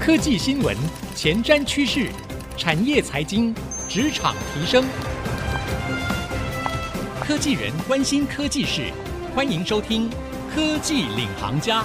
科技新闻、前瞻趋势、产业财经、职场提升，科技人关心科技事，欢迎收听《科技领航家》。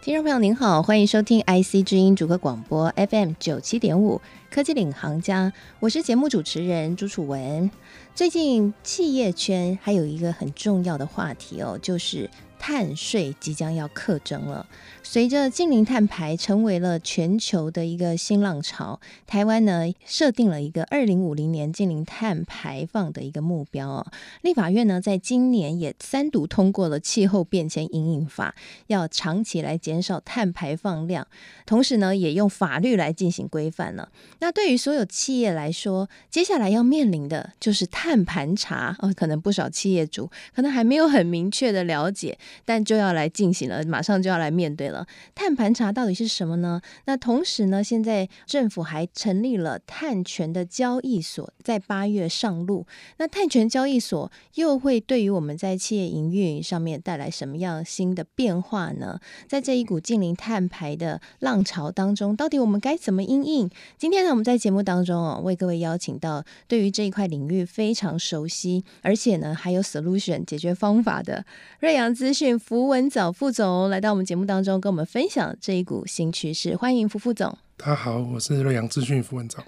听众朋友您好，欢迎收听 IC 之音主客广播 FM 九七点五《科技领航家》，我是节目主持人朱楚文。最近企业圈还有一个很重要的话题哦，就是碳税即将要课征了。随着净零碳排成为了全球的一个新浪潮，台湾呢设定了一个二零五零年净零碳排放的一个目标哦。立法院呢在今年也三读通过了气候变迁因应法，要长期来减少碳排放量，同时呢也用法律来进行规范了。那对于所有企业来说，接下来要面临的就是碳盘查哦。可能不少企业主可能还没有很明确的了解，但就要来进行了，马上就要来面对了。碳盘查到底是什么呢？那同时呢，现在政府还成立了碳权的交易所，在八月上路。那碳权交易所又会对于我们在企业营运上面带来什么样新的变化呢？在这一股近零碳排的浪潮当中，到底我们该怎么应应？今天呢，我们在节目当中哦，为各位邀请到对于这一块领域非常熟悉，而且呢还有 solution 解决方法的瑞阳资讯符文藻副总来到我们节目当中跟我们分享这一股新趋势，欢迎符副总。大家好，我是瑞阳资讯符文藻。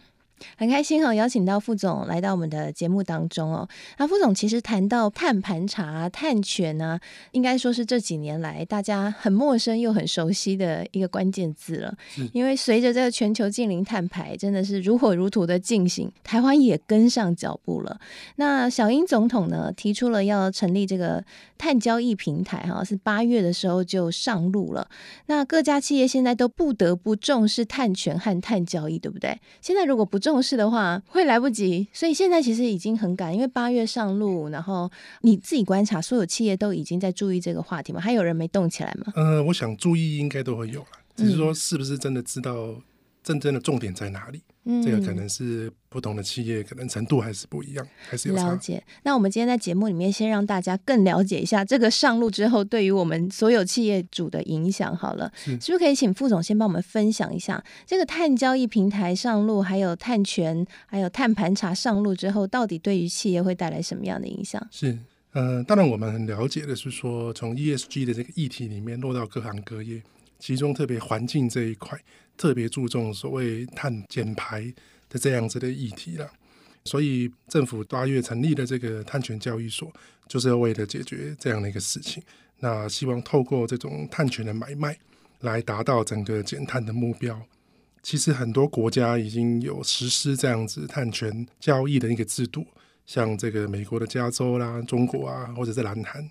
很开心哈，邀请到副总来到我们的节目当中哦。那副总其实谈到碳盘查、碳权呢，应该说是这几年来大家很陌生又很熟悉的一个关键字了。因为随着这个全球近零碳排真的是如火如荼的进行，台湾也跟上脚步了。那小英总统呢提出了要成立这个碳交易平台，哈，是八月的时候就上路了。那各家企业现在都不得不重视碳权和碳交易，对不对？现在如果不重视的话，会来不及。所以现在其实已经很赶，因为八月上路，然后你自己观察，所有企业都已经在注意这个话题吗？还有人没动起来吗？呃，我想注意应该都会有了，只是说是不是真的知道真正的重点在哪里？嗯，这个可能是不同的企业，可能程度还是不一样，还是有差。了解。那我们今天在节目里面，先让大家更了解一下这个上路之后，对于我们所有企业主的影响。好了，是，是不是可以请副总先帮我们分享一下这个碳交易平台上路，还有碳权，还有碳盘查上路之后，到底对于企业会带来什么样的影响？是，呃，当然我们很了解的是说，从 ESG 的这个议题里面落到各行各业，其中特别环境这一块。特别注重所谓碳减排的这样子的议题了，所以政府八月成立的这个碳权交易所，就是要为了解决这样的一个事情。那希望透过这种碳权的买卖，来达到整个减碳的目标。其实很多国家已经有实施这样子碳权交易的一个制度，像这个美国的加州啦、中国啊，或者是南韩，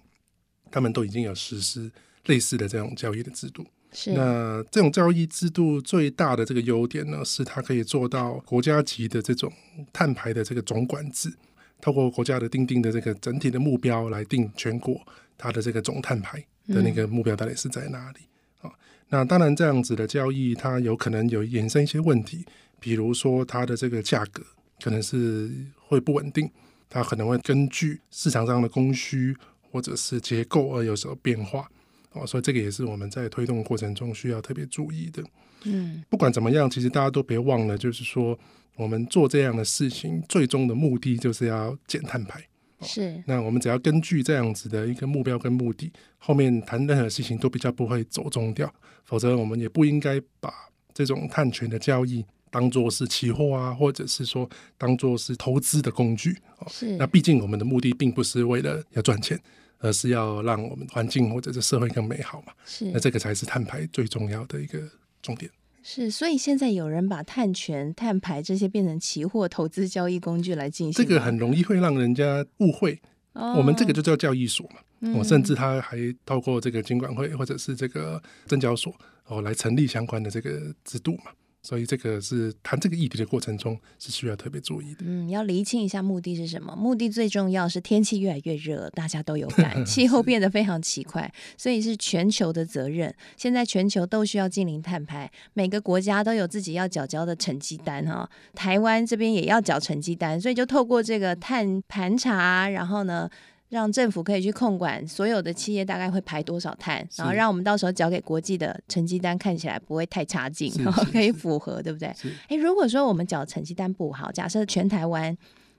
他们都已经有实施类似的这种交易的制度。那这种交易制度最大的这个优点呢，是它可以做到国家级的这种碳排的这个总管制，透过国家的订定的这个整体的目标来定全国它的这个总碳排的那个目标到底是在哪里啊？那当然这样子的交易，它有可能有衍生一些问题，比如说它的这个价格可能是会不稳定，它可能会根据市场上的供需或者是结构而有所变化。哦，所以这个也是我们在推动过程中需要特别注意的。嗯，不管怎么样，其实大家都别忘了，就是说我们做这样的事情，最终的目的就是要减碳排。是。那我们只要根据这样子的一个目标跟目的，后面谈任何事情都比较不会走中掉。否则，我们也不应该把这种碳权的交易当做是期货啊，或者是说当做是投资的工具。是。那毕竟我们的目的并不是为了要赚钱。而是要让我们环境或者是社会更美好嘛？是，那这个才是碳排最重要的一个重点。是，所以现在有人把碳权、碳排这些变成期货投资交易工具来进行，这个很容易会让人家误会。哦，我们这个就叫交易所嘛。我、嗯、甚至他还透过这个金管会或者是这个证交所哦来成立相关的这个制度嘛。所以这个是谈这个议题的过程中是需要特别注意的。嗯，要厘清一下目的是什么？目的最重要是天气越来越热，大家都有感，气候变得非常奇快，所以是全球的责任。现在全球都需要净零碳排，每个国家都有自己要缴交的成绩单哈。台湾这边也要缴成绩单，所以就透过这个碳盘查，然后呢，让政府可以去控管所有的企业大概会排多少碳，然后让我们到时候交给国际的成绩单看起来不会太差劲，然后可以符合，对不对？哎，如果说我们缴成绩单不好，假设全台湾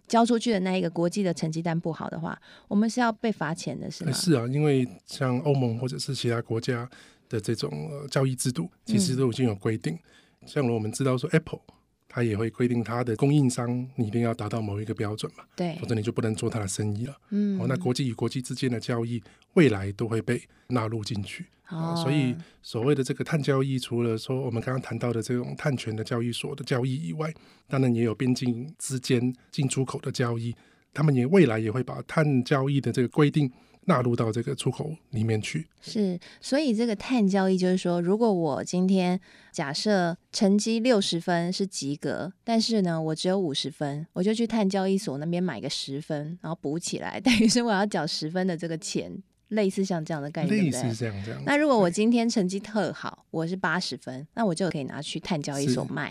交出去的那一个国际的成绩单不好的话，我们是要被罚钱的，是吗？是啊，因为像欧盟或者是其他国家的这种呃交易制度，其实都已经有规定。嗯、像我们知道说 Apple。他也会规定它的供应商，你一定要达到某一个标准嘛，对，否则你就不能做它的生意了。嗯，哦，那国际与国际之间的交易，未来都会被纳入进去。哦，所以所谓的这个碳交易，除了说我们刚刚谈到的这种碳权的交易所的交易以外，当然也有边境之间进出口的交易，他们也未来也会把碳交易的这个规定。纳入到这个出口里面去，是，所以这个碳交易就是说，如果我今天假设成绩六十分是及格，但是呢，我只有五十分，我就去碳交易所那边买个十分，然后补起来，等于是我要缴十分的这个钱，类似像这样的概念，类似这样这样。那如果我今天成绩特好，我是八十分，那我就可以拿去碳交易所卖。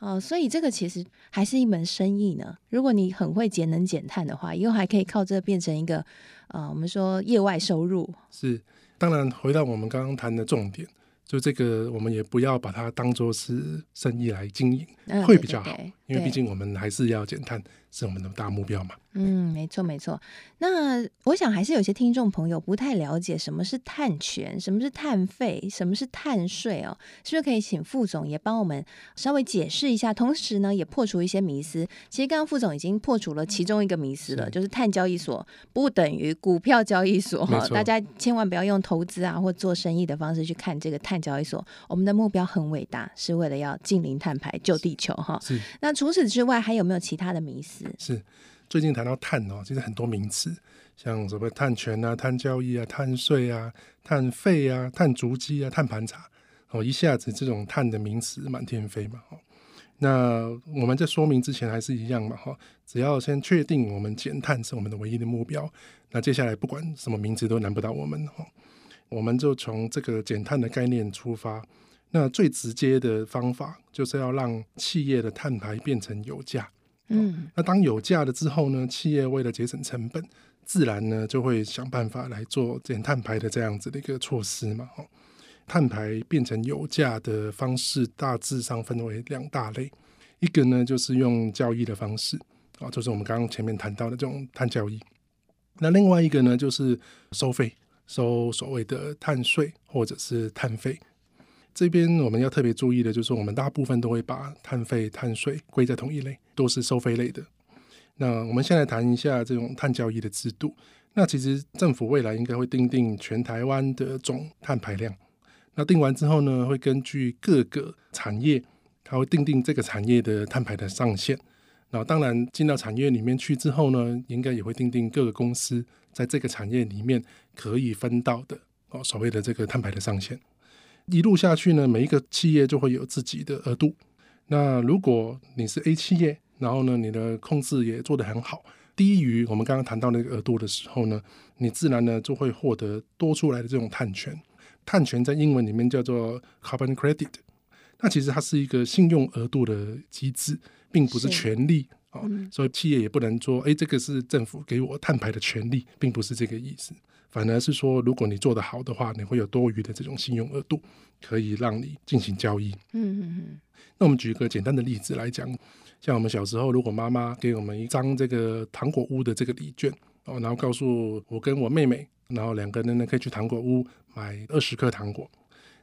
哦，所以这个其实还是一门生意呢。如果你很会节能减碳的话，以后还可以靠这变成一个，呃，我们说业外收入。是，当然回到我们刚刚谈的重点，就这个我们也不要把它当做是生意来经营，嗯、会比较好，对对对，因为毕竟我们还是要减碳，是我们的大目标嘛。嗯，没错没错。那我想还是有些听众朋友不太了解什么是碳权，什么是碳费，什么是碳税哦，是不是可以请副总也帮我们稍微解释一下？同时呢，也破除一些迷思。其实刚刚副总已经破除了其中一个迷思了，是就是碳交易所不等于股票交易所。错大家千万不要用投资啊或做生意的方式去看这个碳交易所。我们的目标很伟大，是为了要近零碳排救地球哈。是。那除此之外，还有没有其他的迷思？是。最近谈到碳哦，其实很多名词，像什么碳权啊、碳交易啊、碳税啊、碳费啊、碳足迹啊、碳盘查哦，一下子这种碳的名词满天飞嘛。哦那我们在说明之前还是一样嘛哈，只要先确定我们减碳是我们的唯一的目标，那接下来不管什么名词都难不倒我们哈。我们就从这个减碳的概念出发，那最直接的方法就是要让企业的碳排变成有价。嗯，那当有价了之后呢，企业为了节省成本，自然呢就会想办法来做减碳排的这样子的一个措施嘛。哦，碳排变成有价的方式大致上分为两大类，一个呢就是用交易的方式啊，就是我们刚刚前面谈到的这种碳交易。那另外一个呢就是收费，收所谓的碳税或者是碳费。这边我们要特别注意的，就是我们大部分都会把碳费、碳税归在同一类，都是收费类的。那我们先来谈一下这种碳交易的制度。那其实政府未来应该会定定全台湾的总碳排量。那定完之后呢，会根据各个产业，它会定定这个产业的碳排的上限。那当然进到产业里面去之后呢，应该也会定定各个公司在这个产业里面可以分到的哦，所谓的这个碳排的上限。一路下去呢，每一个企业就会有自己的额度。那如果你是 A 企业，然后呢，你的控制也做得很好，低于我们刚刚谈到那个额度的时候呢，你自然呢就会获得多出来的这种碳权。碳权在英文里面叫做 carbon credit。那其实它是一个信用额度的机制，并不是权利啊。所以企业也不能说，哎，这个是政府给我碳排的权利，并不是这个意思。反而是说，如果你做得好的话，你会有多余的这种信用额度，可以让你进行交易。嗯嗯嗯。那我们举一个简单的例子来讲，像我们小时候，如果妈妈给我们一张这个糖果屋的这个礼券哦，然后告诉我跟我妹妹，然后两个人呢可以去糖果屋买二十颗糖果。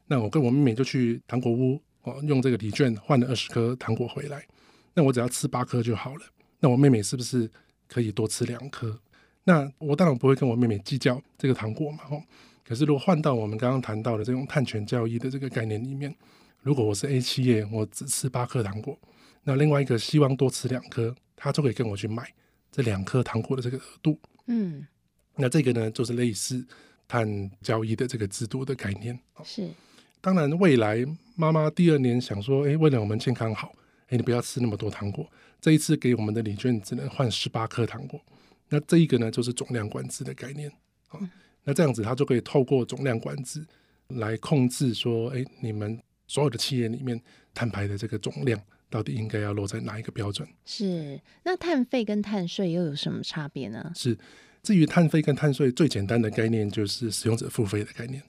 那我跟我妹妹就去糖果屋哦，用这个礼券换了二十颗糖果回来。那我只要吃八颗就好了。那我妹妹是不是可以多吃两颗？那我当然不会跟我妹妹计较这个糖果嘛，哦。可是如果换到我们刚刚谈到的这种碳权交易的这个概念里面，如果我是 A 企业，我只吃八颗糖果，那另外一个希望多吃两颗，他就可以跟我去买这两颗糖果的这个额度。嗯，那这个呢，就是类似碳交易的这个制度的概念。是，当然未来妈妈第二年想说，哎，为了我们健康好，哎，你不要吃那么多糖果，这一次给我们的礼券只能换十八颗糖果。那这一个呢，就是总量管制的概念啊。那这样子，它就可以透过总量管制来控制说，哎，你们所有的企业里面碳排的这个总量到底应该要落在哪一个标准？是。那碳费跟碳税又有什么差别呢？是至于碳费跟碳税，最简单的概念就是使用者付费的概念，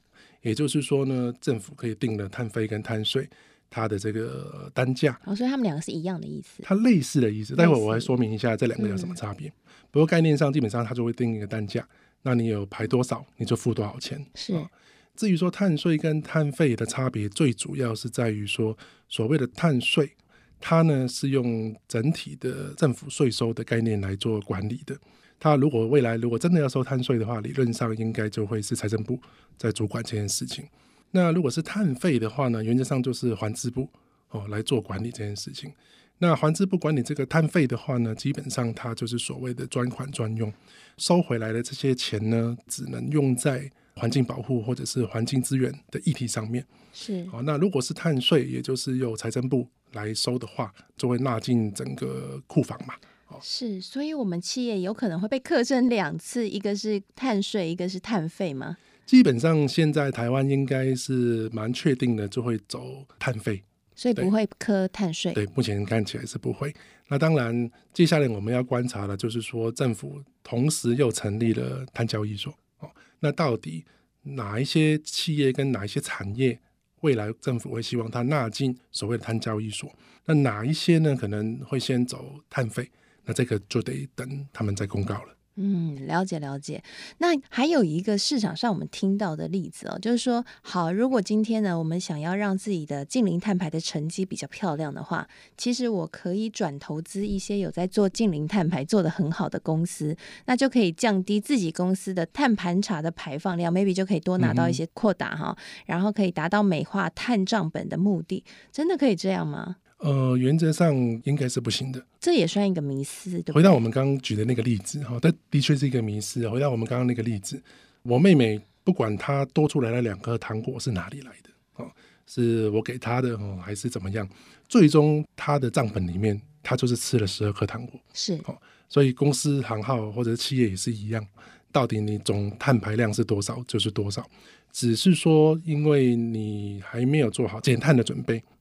也就是说呢，政府可以定了碳费跟碳税。它的这个单价，哦，所以他们两个是一样的意思。它类似的意思，待会儿我来说明一下这两个有什么差别。嗯、不过概念上，基本上它就会定一个单价，那你有排多少，你就付多少钱。是。哦、至于说碳税跟碳费的差别，最主要是在于说，所谓的碳税，它呢是用整体的政府税收的概念来做管理的。它如果未来如果真的要收碳税的话，理论上应该就会是财政部在主管这件事情。那如果是碳费的话呢，原则上就是环资部哦来做管理这件事情。那环资部管理这个碳费的话呢，基本上它就是所谓的专款专用，收回来的这些钱呢，只能用在环境保护或者是环境资源的议题上面。是哦，那如果是碳税，也就是由财政部来收的话，就会纳进整个库房嘛。哦，是，所以我们企业有可能会被课征两次，一个是碳税，一个是碳费吗？基本上，现在台湾应该是蛮确定的，就会走碳费，所以不会磕碳税。对，目前看起来是不会。那当然，接下来我们要观察的，就是说政府同时又成立了碳交易所。哦，那到底哪一些企业跟哪一些产业，未来政府会希望它纳进所谓的碳交易所？那哪一些呢？可能会先走碳费？那这个就得等他们再公告了。嗯，了解了解。那还有一个市场上我们听到的例子哦，就是说，好，如果今天呢，我们想要让自己的近零碳排的成绩比较漂亮的话，其实我可以转投资一些有在做近零碳排做得很好的公司，那就可以降低自己公司的碳盘查的排放量，maybe 就可以多拿到一些扩大哈，嗯、然后可以达到美化碳账本的目的。真的可以这样吗？呃，原则上应该是不行的。这也算一个迷思，对不对？回到我们刚刚举的那个例子，哈，但的确是一个迷思。回到我们刚刚那个例子，我妹妹不管她多出来的两颗糖果是哪里来的，哦，是我给她的，哦，还是怎么样？最终她的账本里面，她就是吃了十二颗糖果，是，哦，所以公司行号或者企业也是一样，到底你总碳排量是多少就是多少，只是说因为你还没有做好减碳的准备，哦。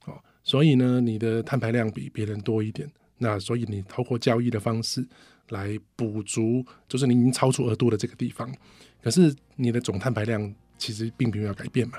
所以呢，你的碳排量比别人多一点，那所以你透过交易的方式来补足，就是你已经超出额度的这个地方，可是你的总碳排量其实并没有改变嘛，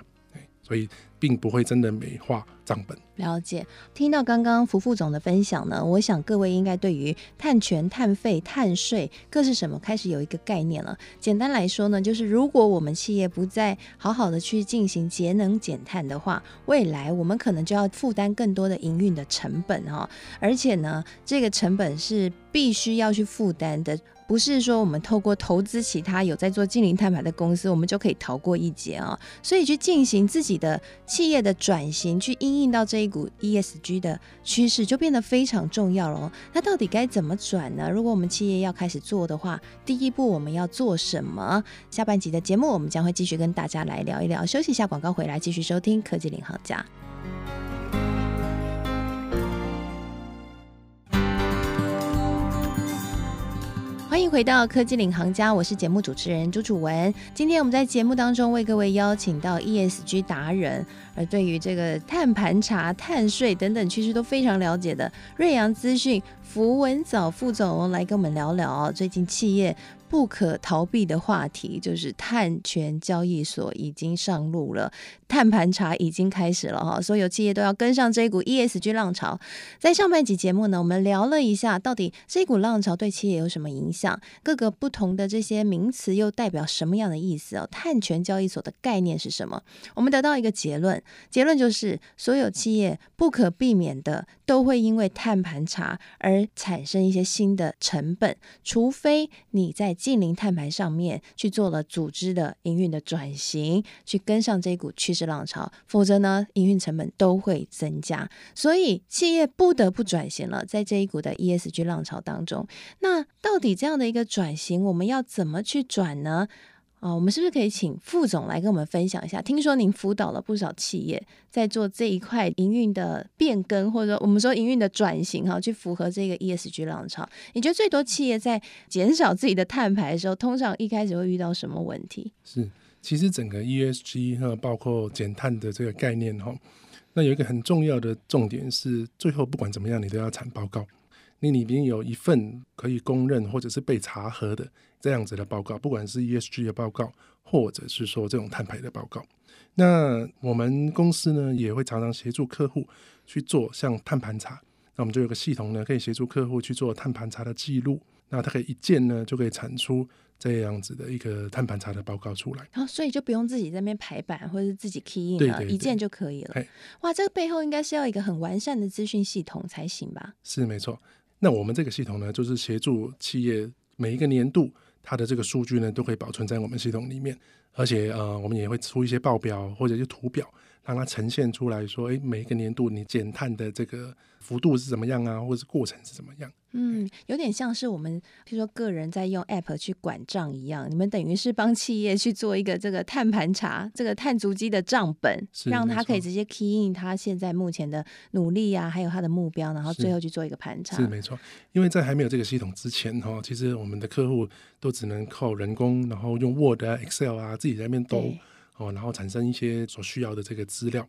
所以。并不会真的美化账本。了解，听到刚刚福副总的分享呢，我想各位应该对于碳权、碳费、碳税各是什么开始有一个概念了。简单来说呢，就是如果我们企业不再好好的去进行节能减碳的话，未来我们可能就要负担更多的营运的成本哈，而且呢，这个成本是必须要去负担的。不是说我们透过投资其他有在做净零碳排的公司，我们就可以逃过一劫啊。所以去进行自己的企业的转型，去应应到这一股 ESG 的趋势，就变得非常重要了。那到底该怎么转呢？如果我们企业要开始做的话，第一步我们要做什么？下半集的节目我们将会继续跟大家来聊一聊。休息一下，广告回来继续收听科技领航家。欢迎回到科技领航家，我是节目主持人朱楚文。今天我们在节目当中为各位邀请到 ESG 达人，而对于这个碳盘查、碳税等等趋势都非常了解的瑞阳资讯符文藻副总来跟我们聊聊最近企业。不可逃避的话题就是碳权交易所已经上路了，碳盘查已经开始了哈，所有企业都要跟上这一股 ESG 浪潮。在上半集节目呢，我们聊了一下到底这股浪潮对企业有什么影响，各个不同的这些名词又代表什么样的意思哦？碳权交易所的概念是什么？我们得到一个结论，结论就是所有企业不可避免的都会因为碳盘查而产生一些新的成本，除非你在近零碳排上面去做了组织的营运的转型，去跟上这一股趋势浪潮，否则呢，营运成本都会增加。所以企业不得不转型了，在这一股的 ESG 浪潮当中，那到底这样的一个转型，我们要怎么去转呢？啊，我们是不是可以请副总来跟我们分享一下？听说您辅导了不少企业在做这一块营运的变更，或者说我们说营运的转型，哈，去符合这个 ESG 浪潮。你觉得最多企业在减少自己的碳排的时候，通常一开始会遇到什么问题？是，其实整个 ESG 哈，包括减碳的这个概念哈，那有一个很重要的重点是，最后不管怎么样，你都要产报告。你里边有一份可以公认或者是被查核的这样子的报告，不管是 ESG 的报告，或者是说这种碳排的报告。那我们公司呢，也会常常协助客户去做像碳盘查。那我们就有个系统呢，可以协助客户去做碳盘查的记录。那它可以一键呢，就可以产出这样子的一个碳盘查的报告出来。然后，所以就不用自己在那边排版，或者是自己 key in 了，一键就可以了。哇，这个背后应该是要一个很完善的资讯系统才行吧？是没错。那我们这个系统呢，就是协助企业每一个年度它的这个数据呢，都可以保存在我们系统里面。而且呃，我们也会出一些报表或者是图表，让它呈现出来说，诶，每一个年度你减碳的这个幅度是怎么样啊，或者是过程是怎么样？嗯，有点像是我们譬如说个人在用 App 去管账一样，你们等于是帮企业去做一个这个碳盘查，这个碳足迹的账本，让他可以直接 key in 他现在目前的努力啊，还有他的目标，然后最后去做一个盘查。是，是没错，因为在还没有这个系统之前哈，其实我们的客户都只能靠人工，然后用 Word 啊、Excel 啊自己在那边兜哦，然后产生一些所需要的这个资料。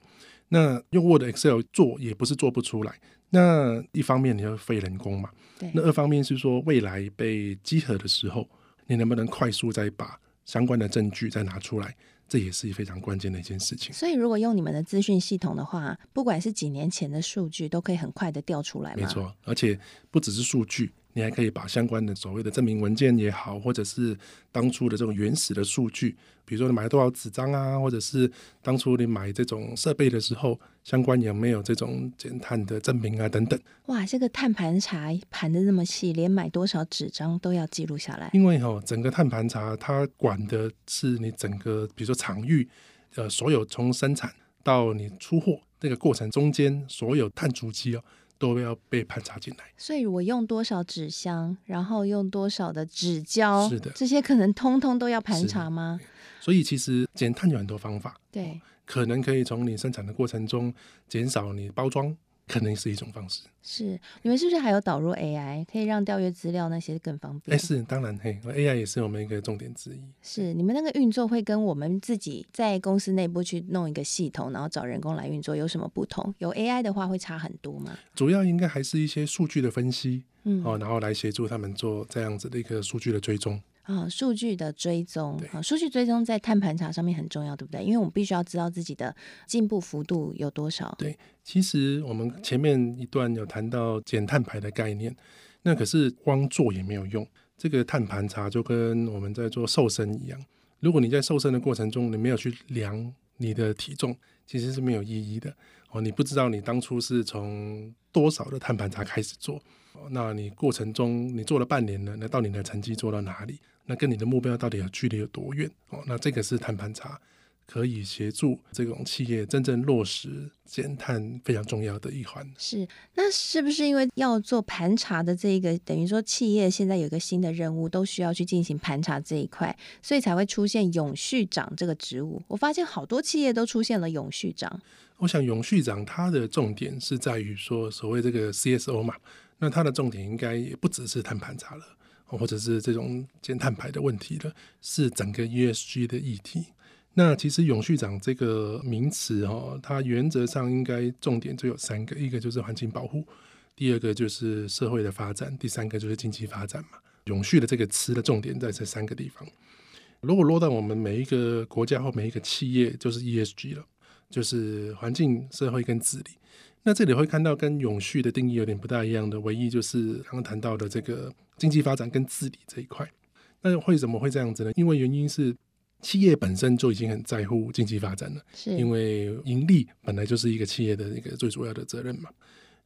那用 Word、Excel 做也不是做不出来。那一方面你要费人工嘛，那二方面是说未来被集合的时候，你能不能快速再把相关的证据再拿出来？这也是非常关键的一件事情。所以如果用你们的资讯系统的话，不管是几年前的数据，都可以很快的调出来？没错，而且不只是数据。你还可以把相关的所谓的证明文件也好，或者是当初的这种原始的数据，比如说你买了多少纸张啊，或者是当初你买这种设备的时候，相关有没有这种减碳的证明啊等等。哇，这个碳盘查盘的那么细，连买多少纸张都要记录下来。因为哈、哦，整个碳盘查它管的是你整个，比如说场域，呃，所有从生产到你出货这个过程中间所有碳足迹哦。都要被盘查进来，所以我用多少纸箱，然后用多少的纸胶，是的，这些可能通通都要盘查吗？所以其实减碳有很多方法，对，可能可以从你生产的过程中减少你包装。可能是一种方式。是，你们是不是还有导入 AI，可以让调阅资料那些更方便？哎，是，当然，嘿，AI 也是我们一个重点之一。是，你们那个运作会跟我们自己在公司内部去弄一个系统，然后找人工来运作有什么不同？有 AI 的话会差很多吗？主要应该还是一些数据的分析，嗯，哦，然后来协助他们做这样子的一个数据的追踪。啊、哦，数据的追踪啊，数据追踪在碳盘查上面很重要，对不对？因为我们必须要知道自己的进步幅度有多少。对，其实我们前面一段有谈到减碳排的概念，那可是光做也没有用。这个碳盘查就跟我们在做瘦身一样，如果你在瘦身的过程中，你没有去量你的体重，其实是没有意义的哦。你不知道你当初是从多少的碳盘查开始做，那你过程中你做了半年了，那到你的成绩做到哪里？那跟你的目标到底有距离有多远？哦，那这个是碳盘查可以协助这种企业真正落实减碳非常重要的一环。是，那是不是因为要做盘查的这个，等于说企业现在有一个新的任务，都需要去进行盘查这一块，所以才会出现永续长这个职务？我发现好多企业都出现了永续长。我想永续长它的重点是在于说所谓这个 CSO 嘛，那它的重点应该也不只是碳盘查了。或者是这种减碳排的问题了，是整个 ESG 的议题。那其实永续长这个名词哦，它原则上应该重点就有三个，一个就是环境保护，第二个就是社会的发展，第三个就是经济发展嘛。永续的这个词的重点在这三个地方。如果落到我们每一个国家或每一个企业，就是 ESG 了，就是环境、社会跟治理。那这里会看到跟永续的定义有点不大一样的，唯一就是刚刚谈到的这个经济发展跟治理这一块。那为什么会这样子呢？因为原因是企业本身就已经很在乎经济发展了，是因为盈利本来就是一个企业的一个最主要的责任嘛。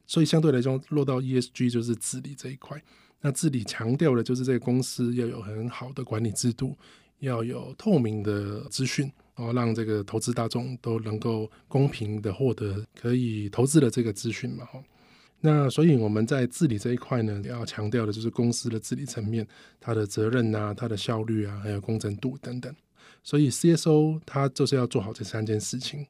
所以相对来说，落到 ESG 就是治理这一块。那治理强调的就是这个公司要有很好的管理制度，要有透明的资讯。哦，让这个投资大众都能够公平的获得可以投资的这个资讯嘛。那所以我们在治理这一块呢，要强调的就是公司的治理层面，它的责任啊，它的效率啊，还有公正度等等。所以 CSO 它就是要做好这三件事情。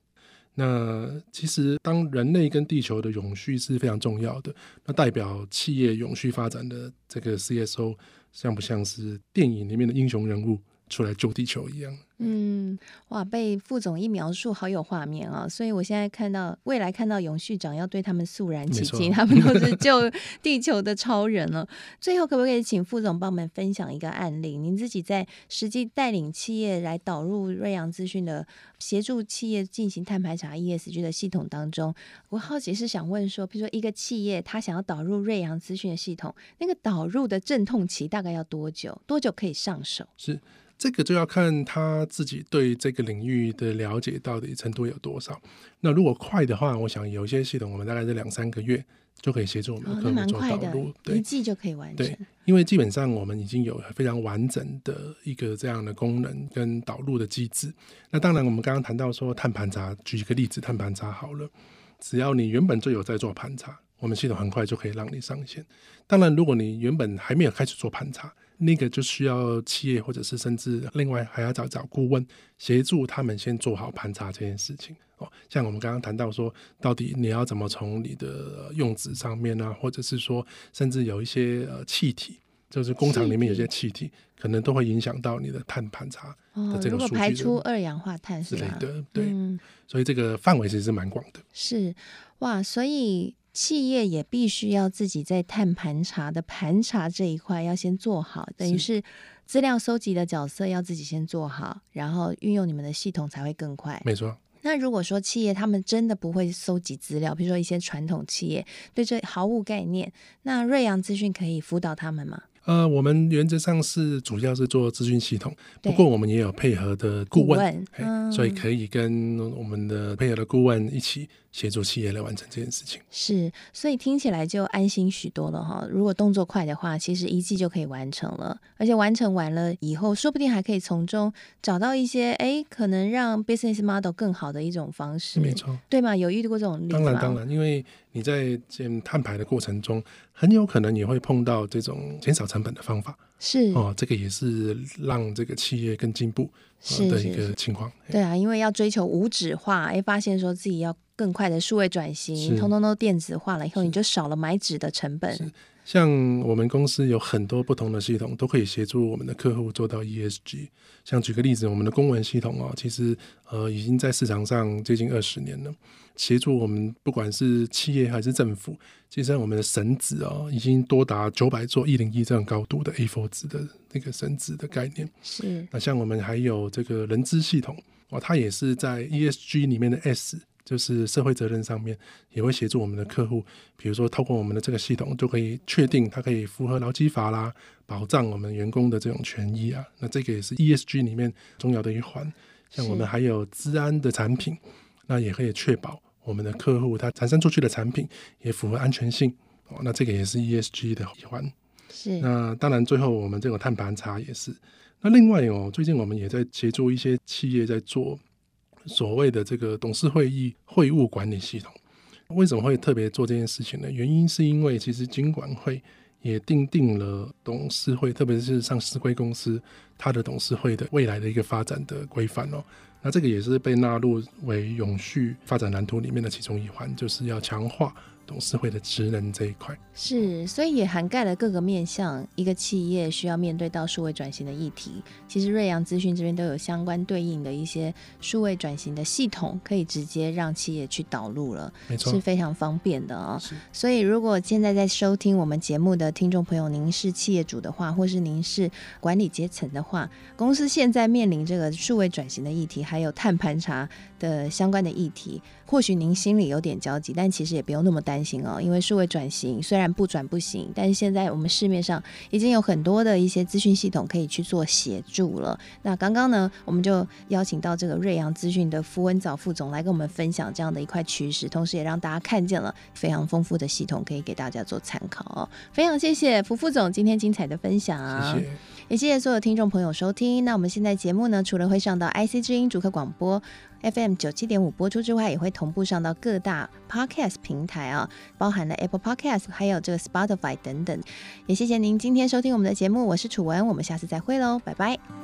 那其实当人类跟地球的永续是非常重要的，那代表企业永续发展的这个 CSO 像不像是电影里面的英雄人物？出来救地球一样，嗯，哇，被副总一描述，好有画面啊！所以我现在看到未来看到永续长要对他们肃然起敬，他们都是救地球的超人了。最后，可不可以请副总帮我们分享一个案例？您自己在实际带领企业来导入瑞阳资讯的协助企业进行碳排查 ESG 的系统当中，我好奇是想问说，比如说一个企业他想要导入瑞阳资讯的系统，那个导入的阵痛期大概要多久？多久可以上手？是。这个就要看他自己对这个领域的了解到底程度有多少。那如果快的话，我想有些系统我们大概在两三个月就可以协助我们的客户做导入，对，一季就可以完成。对，因为基本上我们已经有非常完整的一个这样的功能跟导入的机制。那当然，我们刚刚谈到说碳盘查，举一个例子，碳盘查好了，只要你原本就有在做盘查，我们系统很快就可以让你上线。当然，如果你原本还没有开始做盘查，那个就需要企业或者是甚至另外还要找找顾问协助他们先做好盘查这件事情哦。像我们刚刚谈到说，到底你要怎么从你的用纸上面啊，或者是说甚至有一些呃气体，就是工厂里面有些气体，可能都会影响到你的碳盘查的这个数据的。哦，如果排出二氧化碳之类的，对，嗯，所以这个范围其实是蛮广的。是哇，所以。企业也必须要自己在碳盘查的盘查这一块要先做好，等于是资料收集的角色要自己先做好，然后运用你们的系统才会更快。没错。那如果说企业他们真的不会搜集资料，比如说一些传统企业对这毫无概念，那瑞阳资讯可以辅导他们吗？呃，我们原则上是主要是做资讯系统，不过我们也有配合的顾问，顾问嗯、所以可以跟我们的配合的顾问一起。协助企业来完成这件事情，是，所以听起来就安心许多了哈。如果动作快的话，其实一季就可以完成了，而且完成完了以后，说不定还可以从中找到一些哎，可能让 business model 更好的一种方式，没错，对吗？有遇到过这种例子吗？当然，当然，因为你在减碳排的过程中，很有可能你会碰到这种减少成本的方法，是哦，这个也是让这个企业更进步是的一个情况。对啊，因为要追求无纸化，哎，发现说自己要。更快的数位转型，通通都电子化了以后，你就少了买纸的成本。像我们公司有很多不同的系统，都可以协助我们的客户做到 ESG。像举个例子，我们的公文系统哦，其实呃已经在市场上接近二十年了，协助我们不管是企业还是政府，其实我们的神纸哦，已经多达九百座一零一这样高度的 A4 纸的那个神纸的概念。是。那像我们还有这个人资系统哦，它也是在 ESG 里面的 S。就是社会责任上面也会协助我们的客户，比如说透过我们的这个系统，就可以确定它可以符合劳基法啦，保障我们员工的这种权益啊。那这个也是 ESG 里面重要的一环。像我们还有资安的产品，那也可以确保我们的客户他产生出去的产品也符合安全性哦。那这个也是 ESG 的一环。是。那当然，最后我们这种碳盘查也是。那另外哦，最近我们也在协助一些企业在做。所谓的这个董事会议会务管理系统，为什么会特别做这件事情呢？原因是因为其实金管会也定定了董事会，特别是上市规公司它的董事会的未来的一个发展的规范哦。那这个也是被纳入为永续发展蓝图里面的其中一环，就是要强化。董事会的职能这一块是，所以也涵盖了各个面向。一个企业需要面对到数位转型的议题，其实瑞阳资讯这边都有相关对应的一些数位转型的系统，可以直接让企业去导入了，没错，是非常方便的啊、哦。所以，如果现在在收听我们节目的听众朋友，您是企业主的话，或是您是管理阶层的话，公司现在面临这个数位转型的议题，还有碳盘查的相关的议题。或许您心里有点焦急，但其实也不用那么担心哦。因为数位转型虽然不转不行，但是现在我们市面上已经有很多的一些资讯系统可以去做协助了。那刚刚呢，我们就邀请到这个瑞阳资讯的符文藻副总来跟我们分享这样的一块趋势，同时也让大家看见了非常丰富的系统可以给大家做参考哦。非常谢谢符副总今天精彩的分享，谢谢，也谢谢所有听众朋友收听。那我们现在节目呢，除了会上到 IC 之音主客广播。FM 九七点五播出之外，也会同步上到各大 Podcast 平台啊，包含了 Apple Podcast，还有这个 Spotify 等等。也谢谢您今天收听我们的节目，我是楚文，我们下次再会喽，拜拜。